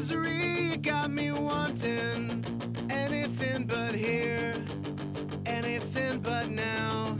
misery, got me wanting anything but here, anything but now.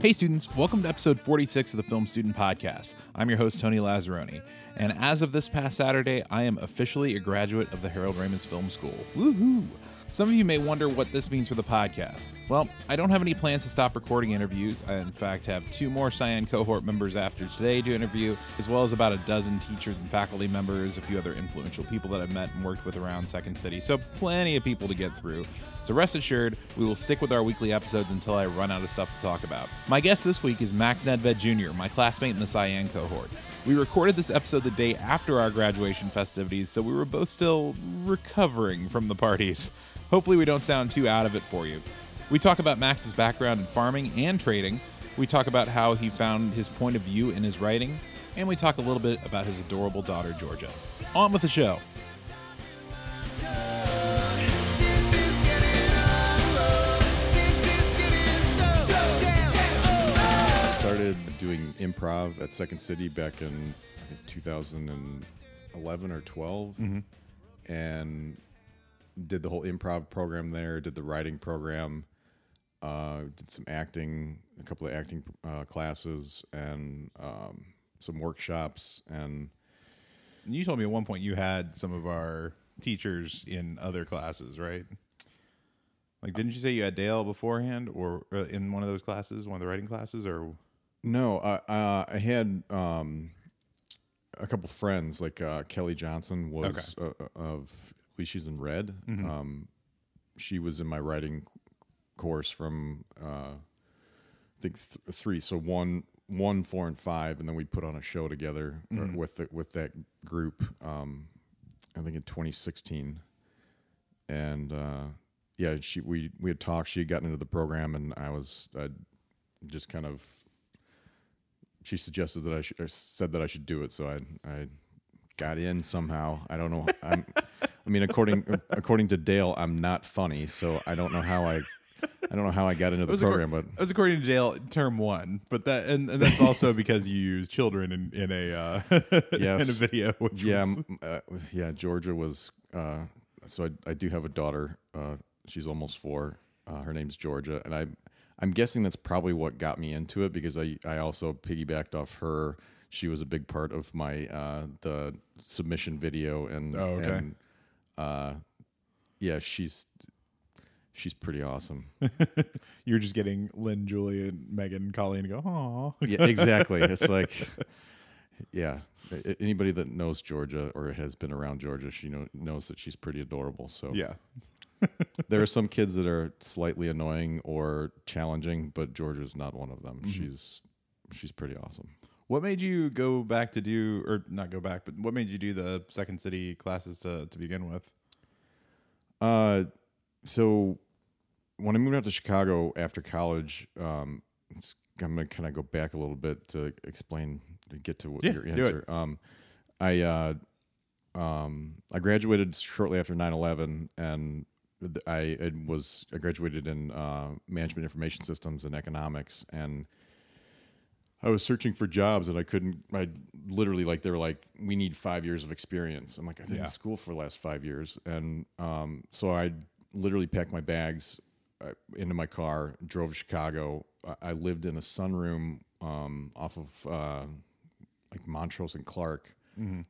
Hey, students, welcome to episode 46 of the Film Student Podcast. I'm your host, Tony Lazzeroni, and as of this past Saturday, I am officially a graduate of the Harold Ramis Film School. Woohoo! Some of you may wonder what this means for the podcast. Well, I don't have any plans to stop recording interviews. I, in fact, have two more Cyan cohort members after today to interview, as well as about a dozen teachers and faculty members, a few other influential people that I've met and worked with around Second City. So, plenty of people to get through. So, rest assured, we will stick with our weekly episodes until I run out of stuff to talk about. My guest this week is Max Nedved Jr., my classmate in the Cyan cohort. We recorded this episode the day after our graduation festivities, so we were both still recovering from the parties. Hopefully, we don't sound too out of it for you. We talk about Max's background in farming and trading. We talk about how he found his point of view in his writing. And we talk a little bit about his adorable daughter, Georgia. On with the show. This is getting old. This is getting so damn old. started doing improv at Second City back in I think 2011 or 12, mm-hmm. and did the whole improv program there. Did the writing program. Uh, did some acting, a couple of acting uh, classes, and um, some workshops. And You told me at one point you had some of our teachers in other classes, right? Like, didn't you say you had Dale beforehand, or uh, in one of those classes, one of the writing classes, or no, I uh, I had um, a couple friends like uh, Kelly Johnson was uh, of she's in Red. Um, she was in my writing course from uh, I think th- three. So one, one, four, and five, and then we put on a show together uh, with the, with that group. Um, I think in 2016, and uh, yeah, she we we had talked. She had gotten into the program, and I was I just kind of. She suggested that I should, said that I should do it, so I I got in somehow. I don't know. I'm, I mean, according according to Dale, I'm not funny, so I don't know how I I don't know how I got into the program, but that was according to Dale term one, but that and, and that's also because you use children in in a uh, in a Yes. video. Which yeah, was, uh, yeah. Georgia was uh, so I, I do have a daughter. Uh, she's almost four. Uh, her name's Georgia, and I I'm guessing that's probably what got me into it because I I also piggybacked off her. She was a big part of my uh, the submission video, and Oh, okay. and uh, yeah, she's she's pretty awesome. you're just getting Lynn, Julia, and Megan, Colleen to go, oh, yeah, exactly. It's like, yeah, anybody that knows Georgia or has been around Georgia, she know, knows that she's pretty adorable. So yeah. there are some kids that are slightly annoying or challenging, but Georgia's not one of them. She's she's pretty awesome. What made you go back to do, or not go back, but what made you do the Second City classes to, to begin with? Uh, so when I moved out to Chicago after college, um, it's, I'm gonna kind of go back a little bit to explain to get to Yeah, your answer. Um, I uh, um, I graduated shortly after 9/11, and I it was I graduated in uh, management information systems and economics, and I was searching for jobs and I couldn't. I literally like they were like, we need five years of experience. I'm like, I've been Yeah. in school for the last five years, and um, so I literally packed my bags uh, into my car, drove to Chicago. I, I lived in a sunroom um, off of uh, like Montrose and Clark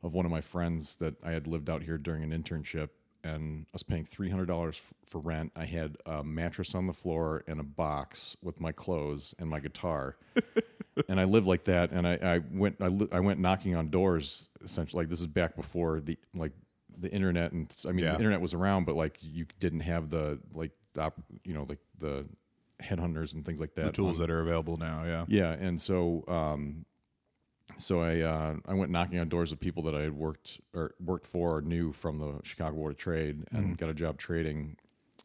of one of my friends that I had lived out here during an internship. And I was paying three hundred dollars f- for rent. I had a mattress on the floor and a box with my clothes and my guitar and I lived like that. And I, I went, I, li- I went knocking on doors. Essentially, like this is back before the like the internet, and I mean Yeah. the internet was around, but like you didn't have the like the, op- you know like the headhunters and things like that. The tools that are available now, yeah. yeah, and so um, so I uh, I went knocking on doors of people that I had worked or worked for or knew from the Chicago Board of Trade and got a job trading,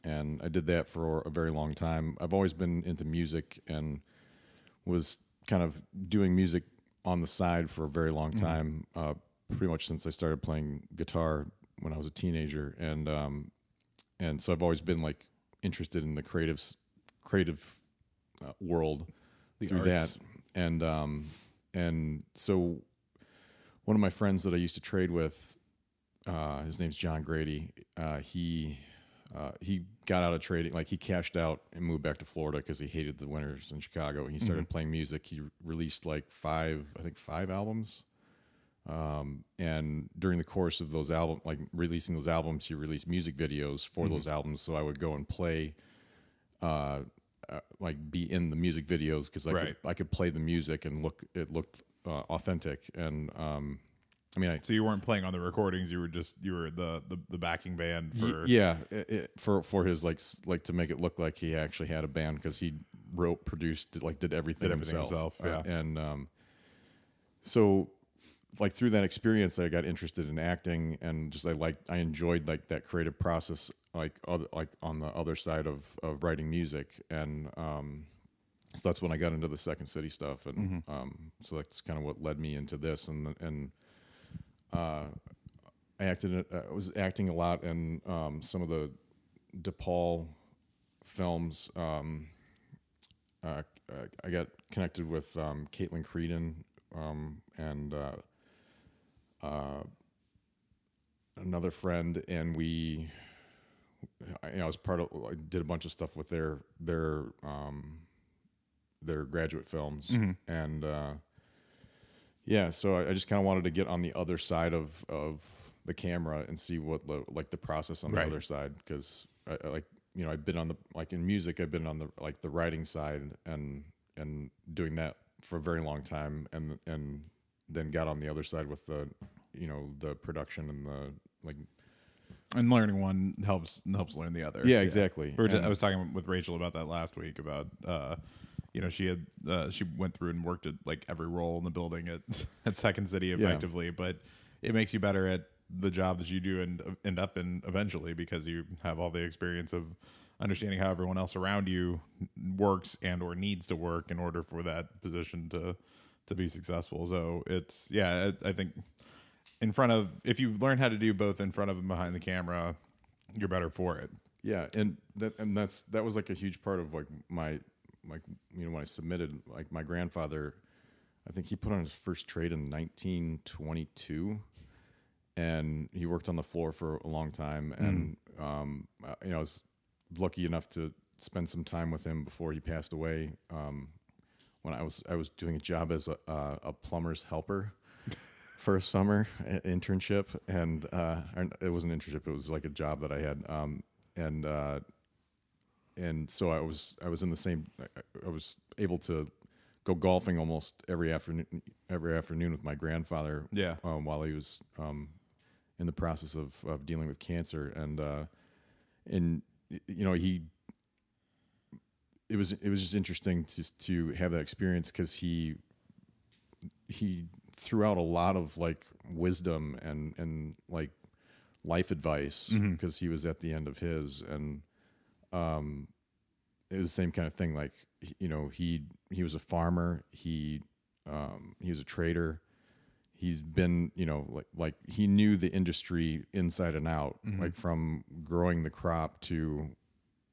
and I did that for a very long time. I've always been into music and was kind of doing music on the side for a very long time, uh, pretty much since I started playing guitar when I was a teenager, and um, and so I've always been like interested in the creative creative uh, world through arts. that, and um, and so one of my friends that I used to trade with uh, his name's John Grady. Uh, he uh, he got out of trading, like he cashed out and moved back to Florida because he hated the winters in Chicago. And He started playing music. He released like five, I think five albums. Um, and during the course of those album, like releasing those albums, he released music videos for those albums. So I would go and play, uh, uh, like be in the music videos because I Right. could I could play the music and look it looked uh, authentic. And um, I mean, I, So you weren't playing on the recordings. You were just you were the the, the backing band Y- for yeah, it, it- for for his like like to make it look like he actually had a band because he wrote, produced, like did everything, Did everything himself. himself, yeah. Uh, and um, so like through that experience, I got interested in acting and just I liked I enjoyed like that creative process like other, like on the other side of of writing music and um, so that's when I got into the Second City stuff and Mm-hmm. um, so that's kind of what led me into this and and uh, I acted. I was acting a lot in um, some of the DePaul films. Um, uh, uh, I got connected with um, Caitlin Creedon um, and uh, uh, another friend, and we. I, you know, I was part of. I did a bunch of stuff with their their um, their graduate films, and uh, yeah, so I, I just kind of wanted to get on the other side of of the camera and see what lo- like the process on the Right. other side because like you know I've been on the like in music I've been on the like the writing side and and doing that for a very long time and and then got on the other side with the you know the production and the like and learning one helps helps learn the other. yeah exactly We were just, And- I was talking with Rachel about that last week about uh, you know she had uh, she went through and worked at like every role in the building at at Second City effectively, but it makes you better at the job that you do and end up in eventually because you have all the experience of understanding how everyone else around you works and or needs to work in order for that position to to be successful. So it's yeah, it, I think in front of if you learn how to do both in front of and behind the camera, you're better for it. Yeah, and that and that's that was like a huge part of like my like you know when I submitted like my grandfather, I think he put on his first trade in 1922, and he worked on the floor for a long time, and um, uh, you know I was lucky enough to spend some time with him before he passed away. Um, when I was I was doing a job as a, uh, a plumber's helper for a summer i- internship, and uh, it was an internship. It was like a job that I had, um, and uh, and so I was I was in the same. I- I was able to go golfing almost every afternoon every afternoon with my grandfather. Yeah. um, while he was um, in the process of of dealing with cancer, and uh, and you know he. It was it was just interesting to to have that experience because he he threw out a lot of like wisdom and and like life advice because he was at the end of his and um it was the same kind of thing like you know he he was a farmer he um he was a trader. He's been you know like like he knew the industry inside and out like from growing the crop to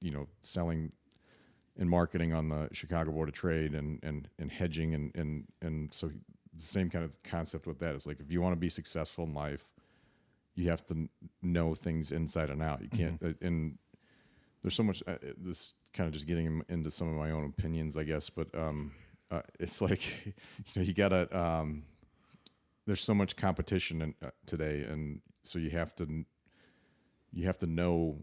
you know selling and marketing on the Chicago Board of Trade and and and hedging and and and so the same kind of concept with that is like if you want to be successful in life, you have to know things inside and out. You can't uh, and there's so much uh, this kind of just getting into some of my own opinions, I guess, but um, uh, it's like you know you gotta um, there's so much competition in, uh, today, and so you have to you have to know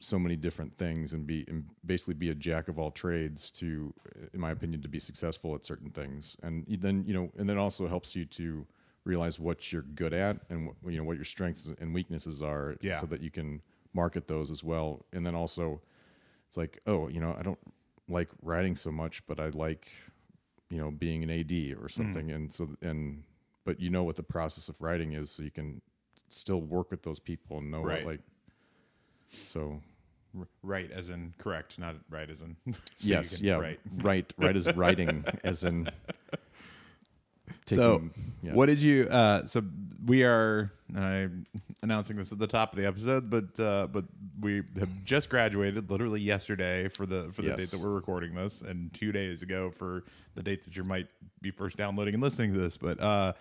so many different things and be and basically be a jack of all trades to in my opinion to be successful at certain things and then you know and then also helps you to realize what you're good at and what, you know what your strengths and weaknesses are Yeah. so that you can market those as well and then also it's like oh you know I don't like writing so much but I like you know being an AD or hmm. something and so and but you know what the process of writing is so you can still work with those people and know Right. what like so R- Right, as in correct, not right as in. so yes, can- yeah, Right. right, right, is writing, as in. So, yeah. what did you? Uh, so we are. I'm announcing this at the top of the episode, but uh, but we have just graduated, literally yesterday for the for the date that we're recording this, and two days ago for the dates that you might be first downloading and listening to this. But uh,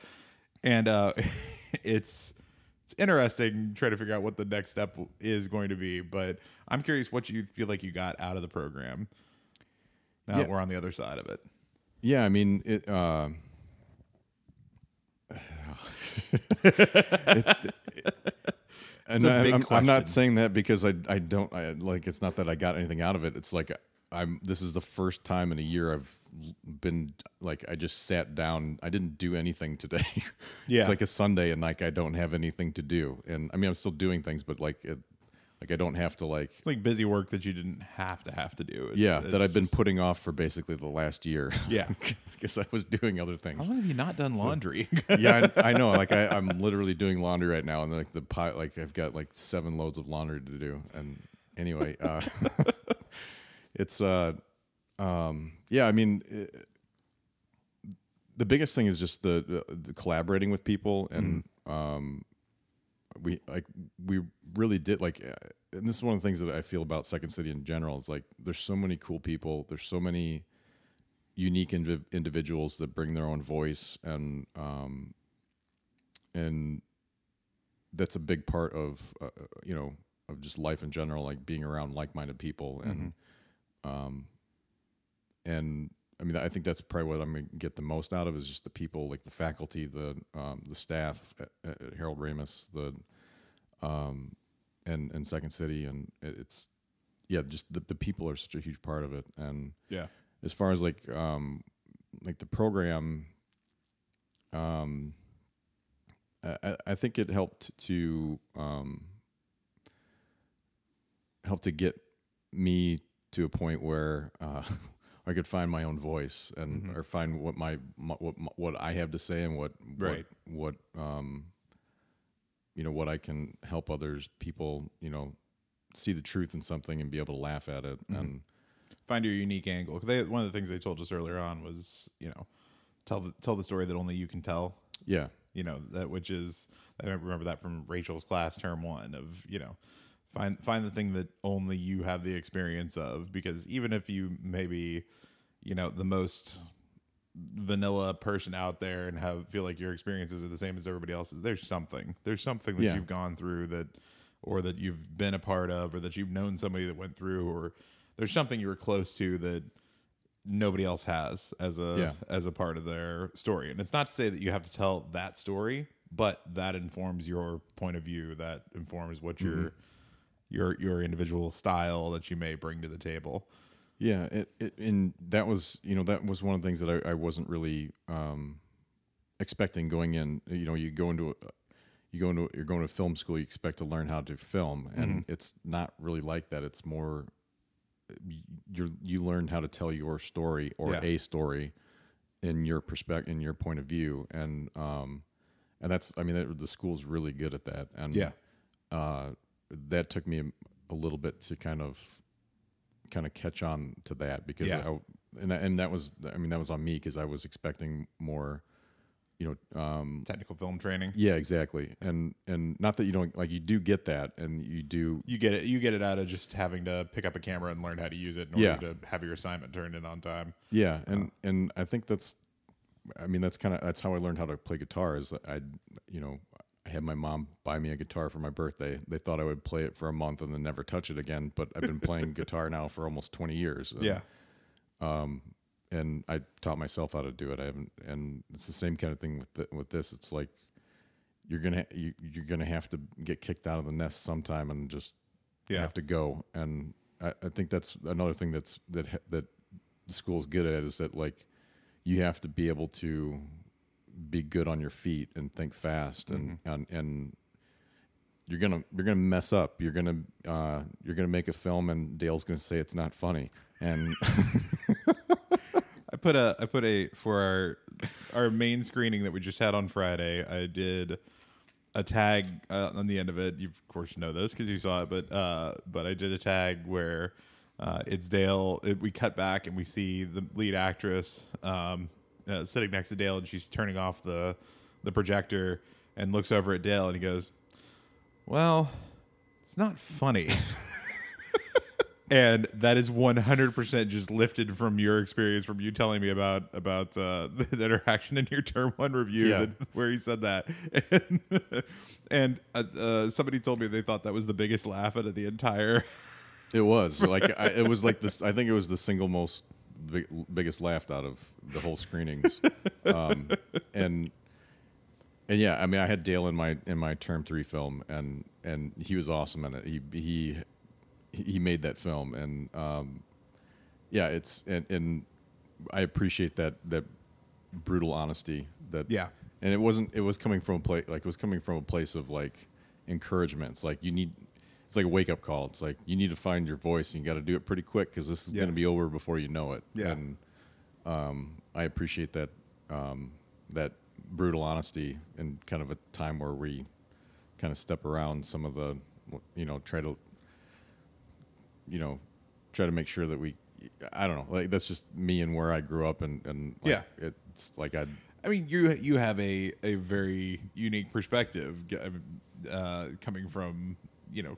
and uh, it's it's interesting trying to figure out what the next step is going to be. But I'm curious what you feel like you got out of the program. Now Yeah. that we're on the other side of it. Yeah, I mean it. Uh, and a I, am I'm not saying that because I I don't I, like it's not that I got anything out of it. It's like I'm this is the first time in a year I've been like I just sat down. I didn't do anything today. Yeah. it's like a Sunday and like I don't have anything to do. And I mean I'm still doing things, but like it, like I don't have to like It's like busy work that you didn't have to have to do. It's, yeah it's that I've been just- putting off for basically the last year. Yeah. because I was doing other things. How long have you not done laundry? yeah, I, I know. Like I, I'm literally doing laundry right now, and like the pile, like I've got like seven loads of laundry to do. And anyway, uh, it's uh, um, yeah. I mean, it, the biggest thing is just the, the collaborating with people, and um, we like we really did like, uh, and this is one of the things that I feel about Second City in general. It's like there's so many cool people. There's so many unique indiv- individuals that bring their own voice and um and that's a big part of uh, uh, you know of just life in general like being around like-minded people and um and I mean I think that's probably what I'm going to get the most out of is just the people like the faculty the um the staff at, at Harold Ramis the um and and Second City and it, it's yeah just the, the people are such a huge part of it and yeah. as far as like um like the program um I, I- I think it helped to um help to get me to a point where uh I could find my own voice and or find what my, my what what I have to say and what Right. what, what um you know what I can help others people you know see the truth in something and be able to laugh at it and Find your unique angle. They, one of the things they told us earlier on was, you know, tell the tell the story that only you can tell. yeah you know that which is I remember that from Rachel's class term one of you know find find the thing that only you have the experience of because even if you maybe you know the most vanilla person out there and have feel like your experiences are the same as everybody else's there's something there's something that Yeah. you've gone through that or that you've been a part of or that you've known somebody that went through or there's something you were close to that nobody else has as a Yeah. as a part of their story. And it's not to say that you have to tell that story, but that informs your point of view. That informs what mm-hmm. your your your individual style that you may bring to the table. Yeah, it, it and that was you know that was one of the things that I, I wasn't really um, expecting going in. You know, you go into a, you go into you're going to film school, you expect to learn how to film, and it's not really like that. It's more you you learn how to tell your story or Yeah. a story in your perspective, in your point of view, and um, and that's I mean the school's really good at that, and Yeah. uh, that took me a, a little bit to kind of kind of catch on to that because Yeah. I, and that- and that was I mean that was on me because I was expecting more you know um Technical film training. yeah exactly and and not that you don't like you do get that and you do You get it. You get it out of just having to pick up a camera and learn how to use it in Yeah. order to have your assignment turned in on time. yeah and and I think that's I mean that's kind of that's how I learned how to play guitar is I you know I had my mom buy me a guitar for my birthday. They thought I would play it for a month and then never touch it again. But I've been playing guitar now for almost twenty years. and- Yeah. Um, and I taught myself how to do it. I haven't, and it's the same kind of thing with the, with this. It's like you're gonna you, you're gonna have to get kicked out of the nest sometime and just Yeah. have to go. And I, I think that's another thing that's that that the school's good at is that like you have to be able to be good on your feet and think fast and and and you're gonna you're gonna mess up. You're gonna uh, you're gonna make a film and Dale's gonna say it's not funny and. I put a I put a for our our main screening that we just had on Friday. I did a tag uh, on the end of it. You of course know this because you saw it, but uh, but I did a tag where uh, it's Dale. It, we cut back and we see the lead actress um, uh, sitting next to Dale, and she's turning off the the projector and looks over at Dale, and he goes, "Well, it's not funny." and that is 100% just lifted from your experience from you telling me about about uh, the interaction in your term one review Yeah. that, where he said that and, and uh, uh, somebody told me they thought that was the biggest laugh out of the entire It was like I, it was like this. I think it was the single most big, biggest laughed out of the whole screenings, um, and and yeah, I mean, I had Dale in my in my term three film, and and he was awesome in it. He he he made that film, and um, yeah, it's and, and I appreciate that that brutal honesty. That Yeah. and it wasn't. It was coming from a place like it was coming from a place of like encouragement. It's like you need. It's like a wake up call. It's like you need to find your voice, and you got to do it pretty quick because this is Yeah. going to be over before you know it. Yeah. And um, I appreciate that um, that brutal honesty in kind of a time where we kind of step around some of the, you know, try to, you know, try to make sure that we. I don't know. Like that's just me and where I grew up, and and like, Yeah. it's like I. I mean, you you have a, a very unique perspective uh, coming from you know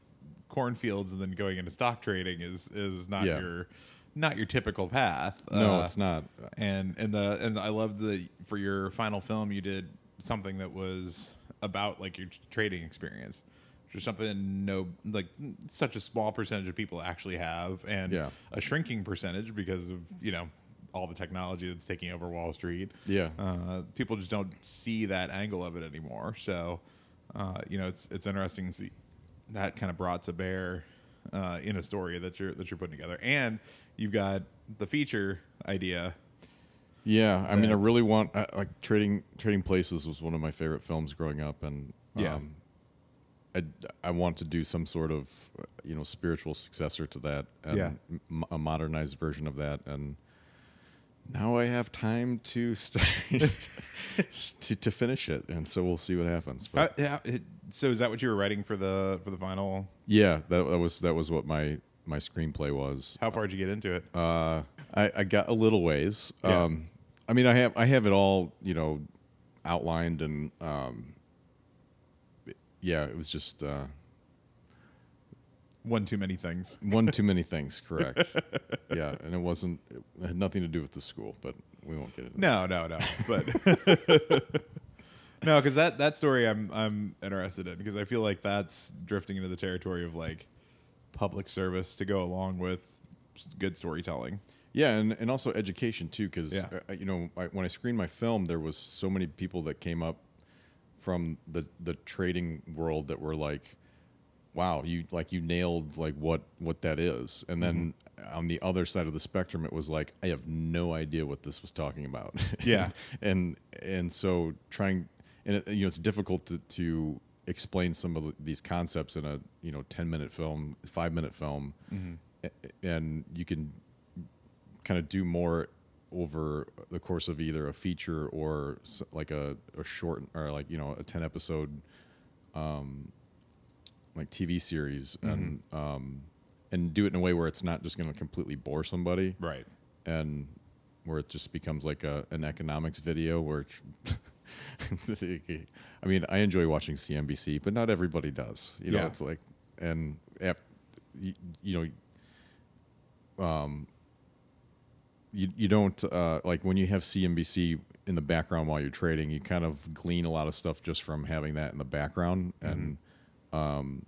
cornfields and then going into stock trading is is not Yeah. your not your typical path. No, Uh, it's not. And and the and I love the for your final film you did something that was about like your trading experience. Which is something no like such a small percentage of people actually have, and Yeah. a shrinking percentage because of you know all the technology that's taking over Wall Street Yeah. uh, people just don't see that angle of it anymore. So, uh, you know, it's it's interesting to see that kind of brought to bear uh, in a story that you're that you're putting together, and you've got the feature idea. Yeah, I mean, I really want I, like trading Trading Places was one of my favorite films growing up, and Yeah. um, I I want to do some sort of uh, you know spiritual successor to that, and Yeah. m- a modernized version of that, and now I have time to start to to finish it, and so we'll see what happens. Uh, But yeah, it- so is that what you were writing for the for the final? yeah, that, that was that was what my my screenplay was. How far did you get into it? Uh, I, I got a little ways. Yeah. Um, I mean, I have I have it all you know outlined and um, yeah, it was just uh, One too many things. one too many things. Correct. yeah, and it wasn't. It had nothing to do with the school, but we won't get into. It. No, no, no. But no, because that that story I'm I'm interested in because I feel like that's drifting into the territory of like public service to go along with good storytelling. Yeah, and, and also education too, because Yeah. uh, you know I, when I screened my film, there was so many people that came up from the the trading world that were like, "Wow, you like you nailed like what what that is," and then Mm-hmm. on the other side of the spectrum, it was like, "I have no idea what this was talking about." Yeah. and and so trying, and it, you know, it's difficult to to explain some of the- these concepts in a you know ten minute film, five minute film, A- and you can kind of do more over the course of either a feature or like a, a short or like you know a 10 episode um like tv series and um and do it in a way where it's not just going to completely bore somebody. Right. and where it just becomes like a an economics video where it's- I mean I enjoy watching CNBC but not everybody does you know Yeah. it's like and af you, you know you you don't uh, like when you have CNBC in the background while you're trading. You kind of glean a lot of stuff just from having that in the background, and um,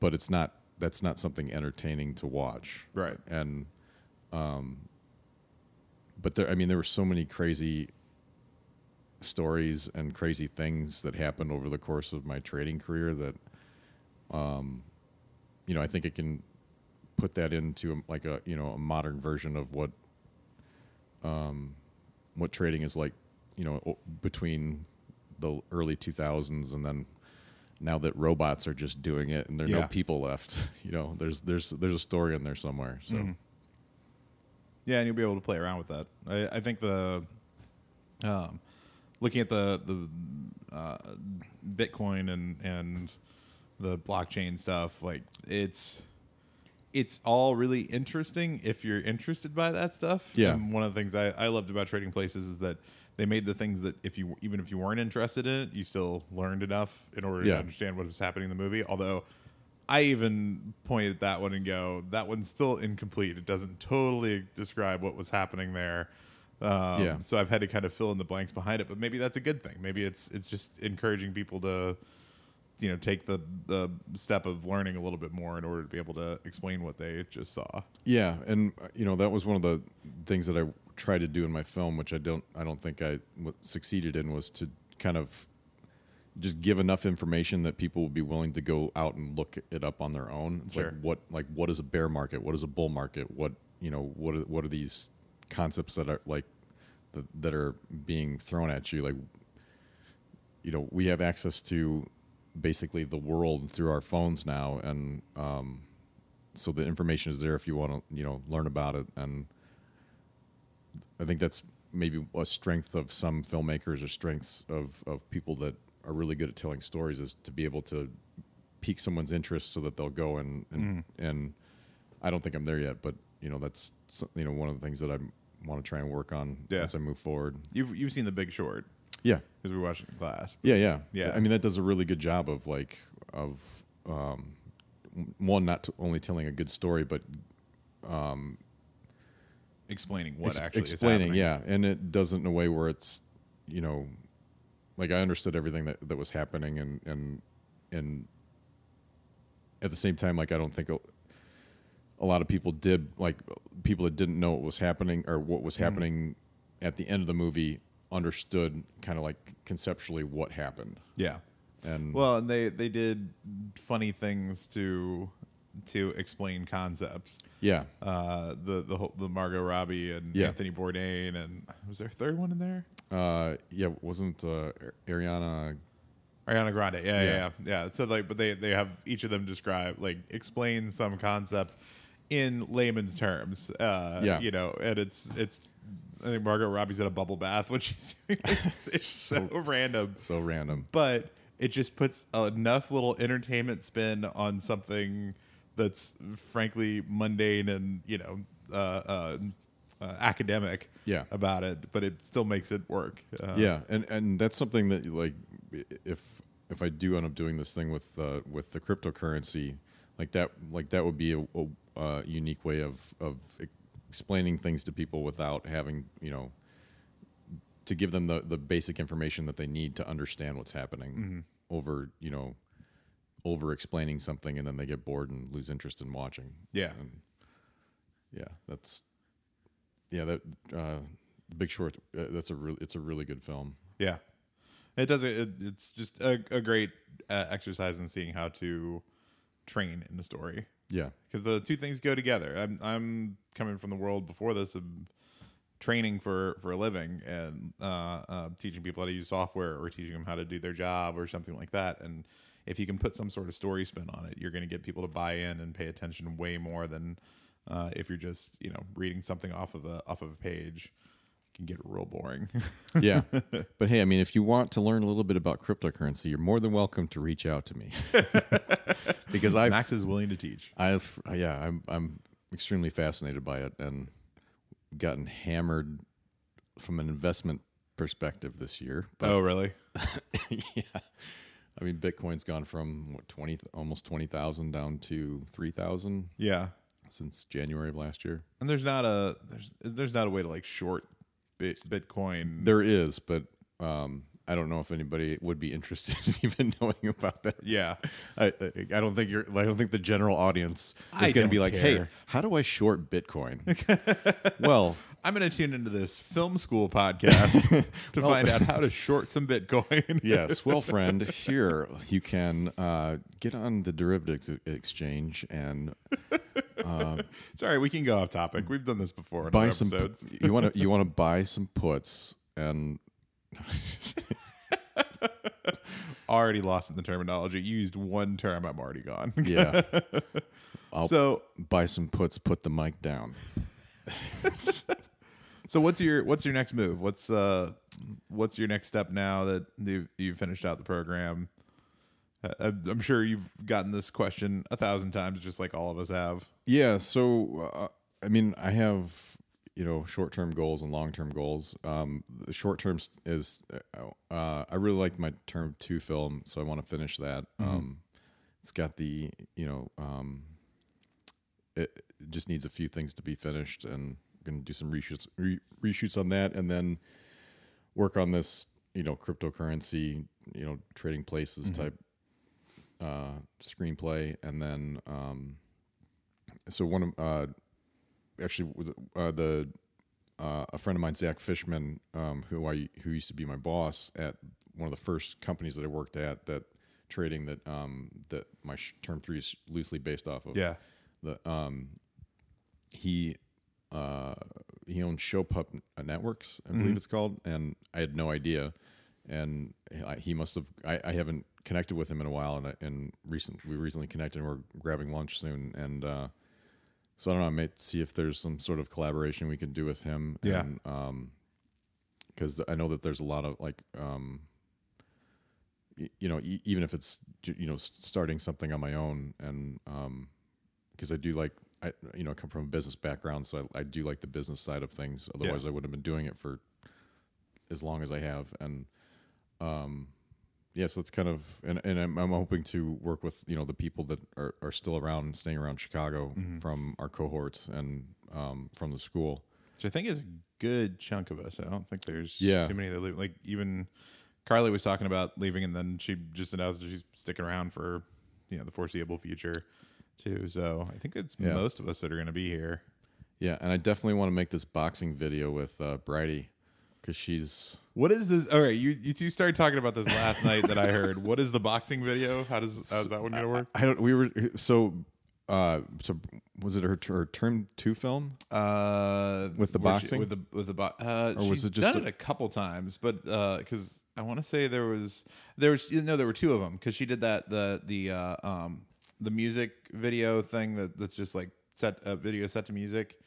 but it's not that's not something entertaining to watch, Right. And um, but there, I mean, there were so many crazy stories and crazy things that happened over the course of my trading career that, um, you know, I think it can put that into a, like a you know a modern version of what um, what trading is like, you know, between the early 2000s and then now that robots are just doing it and there are Yeah. no people left, you know, there's there's there's a story in there somewhere. So Mm-hmm. Yeah, and you'll be able to play around with that. I, I think the um, looking at the the uh, Bitcoin and and the blockchain stuff, like it's it's all really interesting if you're interested by that stuff. Yeah. And one of the things I, I loved about trading places is that they made the things that if you even if you weren't interested in it, you still learned enough in order Yeah. to understand what was happening in the movie. Although I even pointed at that one and go, that one's still incomplete. It doesn't totally describe what was happening there. Um, Yeah. So I've had to kind of fill in the blanks behind it, but maybe that's a good thing. Maybe it's it's just encouraging people to, you know, take the the step of learning a little bit more in order to be able to explain what they just saw. Yeah, and uh, you know that was one of the things that I tried to do in my film, which I don't I don't think I w- succeeded in, was to kind of just give enough information that people would be willing to go out and look it up on their own. It's Sure. like what like what is a bear market? What is a bull market? What you know what are, what are these concepts that are like that, that are being thrown at you? Like you know we have access to basically the world through our phones now, and um, so the information is there if you want to you know learn about it and i think that's maybe a strength of some filmmakers or strengths of, of people that are really good at telling stories is to be able to pique someone's interest so that they'll go and and, and i don't think i'm there yet but you know that's you know one of the things that i want to try and work on Yeah. as i move forward You've you've seen The Big Short yeah because we watched it in class. yeah, yeah, Yeah. I mean, that does a really good job of like of um, one not only telling a good story, but Explaining what ex- actually is explaining, happening. yeah, and it does it in a way where it's you know, like I understood everything that that was happening, and and and at the same time, like I don't think a, lot of people did like people that didn't know what was happening or what was happening at the end of the movie understood kind of like conceptually what happened Yeah. and Well, and they they did funny things to to explain concepts. yeah Uh, the the whole, the Margot Robbie and Yeah. Anthony Bourdain and was there a third one in there? Uh, yeah, wasn't uh, Ariana? Ariana Grande. Yeah, yeah, Yeah. yeah, yeah. So like, but they they have each of them describe like explain some concept in layman's terms. Uh, Yeah. you know, and it's it's. I think Margot Robbie's in a bubble bath when she's doing. It's, it's so, random. So random. but it just puts enough little entertainment spin on something that's frankly mundane and you know uh, uh, uh, academic Yeah. about it but it still makes it work uh, yeah, and and that's something that like if if I do end up doing this thing with uh, with the cryptocurrency, like that like that would be a, a, uh unique way of of explaining things to people without having you know to give them the the basic information that they need to understand what's happening over you know over explaining something and then they get bored and lose interest in watching. Yeah. and yeah that's yeah that uh big short uh, that's a really it's a really good film. Yeah. It does it, it's just a, a great uh, exercise in seeing how to train in a story yeah because the two things go together. I'm I'm coming from the world before this of training for for a living and uh, uh, teaching people how to use software or teaching them how to do their job or something like that. And if you can put some sort of story spin on it, you're going to get people to buy in and pay attention way more than uh, if you're just you know reading something off of a off of a page. Can get real boring. yeah but hey i mean if you want to learn a little bit about cryptocurrency you're more than welcome to reach out to me because i've Max is willing to teach. i've yeah i'm i'm extremely fascinated by it and gotten hammered from an investment perspective this year but oh, really? yeah. I mean, Bitcoin's gone from what twenty, almost twenty thousand down to three thousand Yeah. since January of last year. And there's not a there's there's not a way to like short Bitcoin. There is, but um, I don't know if anybody would be interested in even knowing about that. yeah. I, I I don't think you're. I don't think the general audience is going to be like, "Hey, how do I short Bitcoin?" well, I'm going to tune into this film school podcast to find out how to short some Bitcoin. yes. Well, friend, here you can uh, get on the derivatives exchange and Sorry, we can go off topic. We've done this before in buy some. episodes. You want to you want to buy some puts and Already lost in the terminology. You used one term. I'm already gone. yeah, I'll- so, buy some puts. Put the mic down. so what's your what's your next move? What's uh what's your next step now that you you finished out the program? I'm sure you've gotten this question a thousand times, just like all of us have. Yeah. So, uh, I mean, I have you know short term goals and long term goals. Um, the short term is uh, uh, I really like my term two film, so I want to finish that. Um, it's got the you know um, it just needs a few things to be finished, and I'm going to do some reshoots re- reshoots on that, and then work on this you know cryptocurrency you know trading places type uh, screenplay, and then um, so one of uh, actually uh, the uh, a friend of mine, Zach Fishman, um, who I who used to be my boss at one of the first companies that I worked at that trading that um, that my sh- term three is loosely based off of. Yeah. The um, he uh, he owns Showpup Networks, I believe it's called, and I had no idea. And I, he must have. I, I haven't connected with him in a while, and and recent we recently connected. and We're grabbing lunch soon, and uh, so I don't know. I might see if there's some sort of collaboration we can do with him. Yeah. And, um, because I know that there's a lot of like, um, y- you know, e- even if it's you know starting something on my own, and um, because I do like I you know come from a business background, so I, I do like the business side of things. Otherwise, I wouldn't have been doing it for as long as I have, and um, yeah, so that's kind of and and I'm, I'm hoping to work with you know the people that are, are still around, staying around Chicago from our cohorts and um, from the school. Which I think is a good chunk of us. I don't think there's Yeah. too many that leave. Like even Carly was talking about leaving, and then she just announced she's sticking around for you know the foreseeable future too. So I think it's Yeah. most of us that are going to be here. Yeah, and I definitely want to make this boxing video with uh, Bridie because she's What is this? All right, you you two started talking about this last night that I heard. What is the boxing video? How does how's that one to work? I don't. We were so. Uh, so was it her, her term two film? Uh, With the where she- boxing? with the with the bo- uh, Or was she's it just done a- it a couple times, but because I want to say there was there was no there were two of them because she did that the the uh, um the music video thing that that's just like set a video set to music,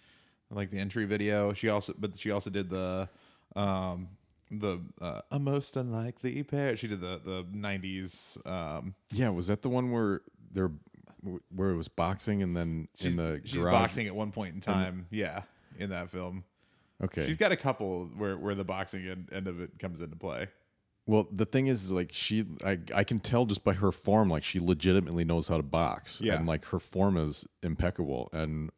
like the entry video. She also but she also did the um the uh, a most unlikely pair. She did the the '90s um Yeah, was that the one where they're where it was boxing and then in the she's garage? boxing at one point in time. yeah, in that film. Okay. She's got a couple where, where the boxing end, end of it comes into play. well, the thing is, like she, I, I can tell just by her form, like she legitimately knows how to box. Yeah. and like her form is impeccable. And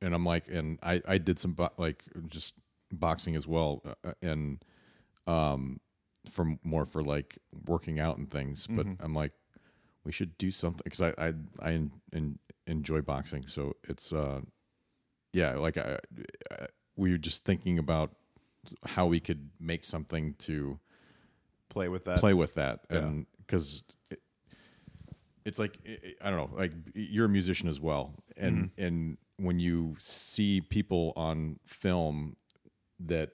and I'm like, and I, I did some bo- like just boxing as well, uh, and um, for more for like working out and things. But Mm-hmm. I'm like, we should do something because I, I, I en- en- enjoy boxing. So it's, uh, yeah, like I, I, we were just thinking about how we could make something to Play with that. play with that Yeah. and because it, it's like i I don't know like you're a musician as well and Mm-hmm. and when you see people on film that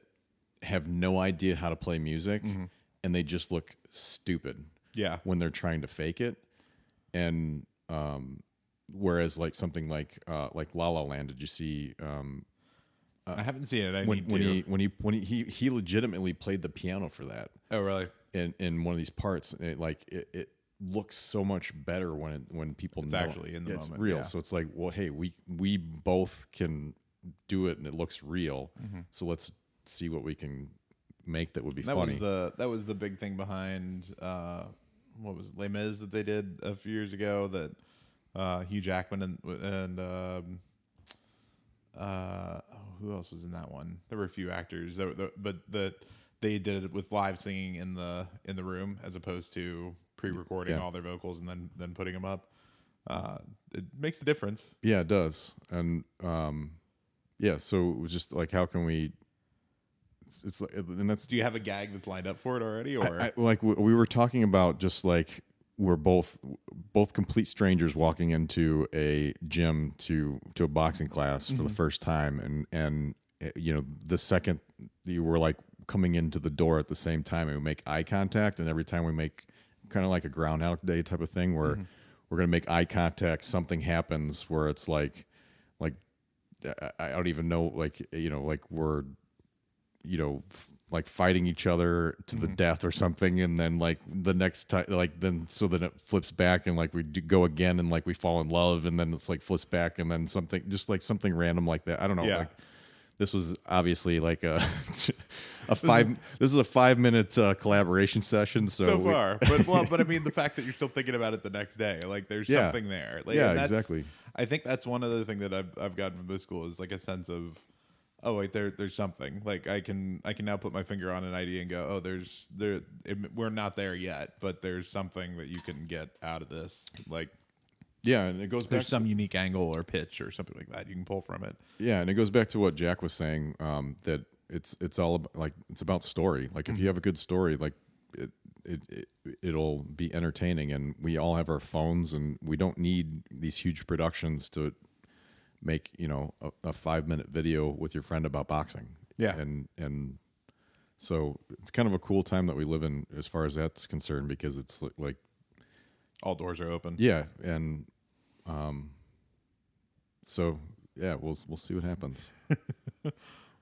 have no idea how to play music Mm-hmm. and they just look stupid Yeah. when they're trying to fake it and um whereas like something like uh like La La Land did you see um I haven't seen it. I when need when to. he when he when he, he he legitimately played the piano for that oh, really? in in one of these parts it, like it, it looks so much better when it, when people It's know actually in the it's moment, real yeah. so it's like well hey we we both can do it and it looks real so let's see what we can make that would be Mm-hmm. That funny was the that was the big thing behind uh, what was it, Les Mis that they did a few years ago that uh, Hugh Jackman and and um, uh, who else was in that one? There were a few actors, that, that- but that they did it with live singing in the in the room as opposed to pre-recording Yeah. all their vocals and then then putting them up. Uh, it makes a difference. yeah it does and um yeah so it was just like how can we it's, it's like and that's Do you have a gag that's lined up for it already, or I, I- like we, we were talking about just like we're both both complete strangers walking into a gym to to a boxing class for Mm-hmm. the first time and and uh, you know the second you were like coming into the door at the same time and we make eye contact and every time we make kind of like a groundhog day type of thing where Mm-hmm. we're gonna make eye contact something happens where it's like I, I don't even know like you know like we're you know f- like fighting each other to Mm-hmm. the death or something and then like the next time like then so then it flips back and like we do go again and like we fall in love and then it's like flips back and then something just like something random like that i don't know Yeah. like this was obviously like a a five. This is a five minute uh, collaboration session. So, so we- far. but well, but I mean the fact that you're still thinking about it the next day, like there's Yeah. something there. Like, Yeah, exactly. I think that's one other thing that I've I've gotten from this school is like a sense of oh wait there there's something like I can I can now put my finger on an idea and go oh there's there it, we're not there yet but there's something that you can get out of this like yeah, and it goes back. there's some unique angle or pitch or something like that you can pull from it. Yeah, and it goes back to what Jack was saying um, that it's it's all about, like it's about story. Like if you have a good story, like it, it it it'll be entertaining. And we all have our phones, and we don't need these huge productions to make you know a, a five minute video with your friend about boxing. Yeah. and and so it's kind of a cool time that we live in as far as that's concerned because it's li- like All doors are open. yeah, and um, so yeah, we'll we'll see what happens.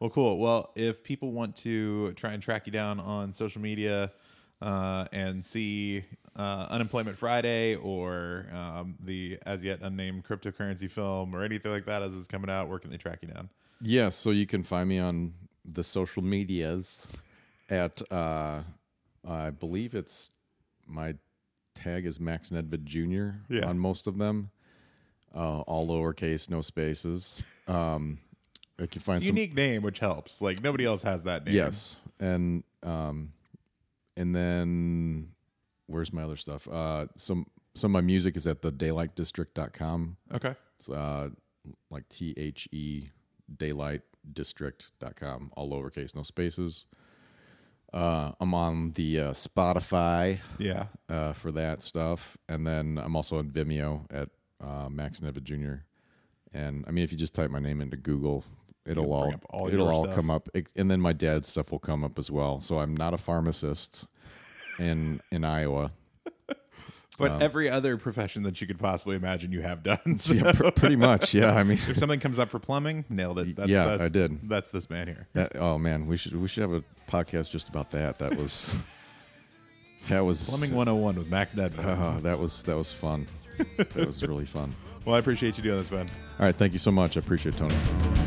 Well, cool. Well, if people want to try and track you down on social media uh, and see uh, Unemployment Friday or um, the as yet unnamed cryptocurrency film or anything like that as it's coming out, where can they track you down? Yeah, so you can find me on the social medias at uh I believe it's my tag is Max Nedved Jr. Yeah. on most of them. Uh, all lowercase, no spaces. Um, I can find It's some unique name, which helps. Like nobody else has that name. yes, and um, and then where's my other stuff? Uh, some some of my music is at the daylightdistrict.com. Okay. It's uh, like T H E daylightdistrict.com, all lowercase, no spaces. Uh, I'm on the uh, Spotify Yeah. uh, for that stuff. And then I'm also on Vimeo at uh, Max Nedved Jr. And I mean, if you just type my name into Google, it'll all, all it'll all stuff. come up. And then my dad's stuff will come up as well. So I'm not a pharmacist in in Iowa. But every other profession that you could possibly imagine, you have done. So Yeah, pr- pretty much. Yeah, I mean, if something comes up for plumbing, nailed it. That's, Yeah, that's, I did. That's this man here. That, oh man, we should we should have a podcast just about that. That was that was Plumbing 101 with Max Nedved. Uh, that was that was fun. That was really fun. Well, I appreciate you doing this, Ben. All right, thank you so much. I appreciate it, Tony.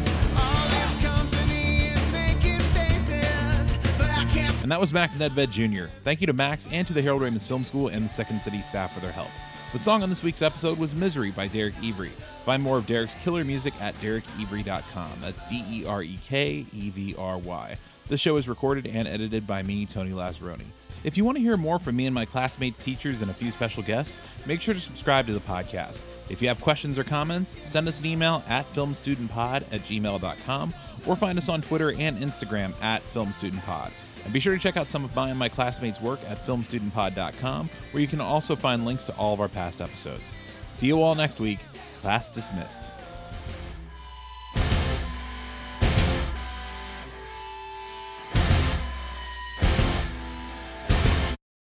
And that was Max Nedved Jr. Thank you to Max and to the Harold Ramis Film School and the Second City staff for their help. The song on this week's episode was Misery by Derek Evry. Find more of Derek's killer music at derekevry.com. That's D E R E K E V R Y. This show is recorded and edited by me, Tony Lazzeroni. If you want to hear more from me and my classmates, teachers, and a few special guests, make sure to subscribe to the podcast. If you have questions or comments, send us an email at filmstudentpod at gmail.com or find us on Twitter and Instagram at filmstudentpod. And be sure to check out some of my and my classmates' work at filmstudentpod.com, where you can also find links to all of our past episodes. See you all next week. Class dismissed.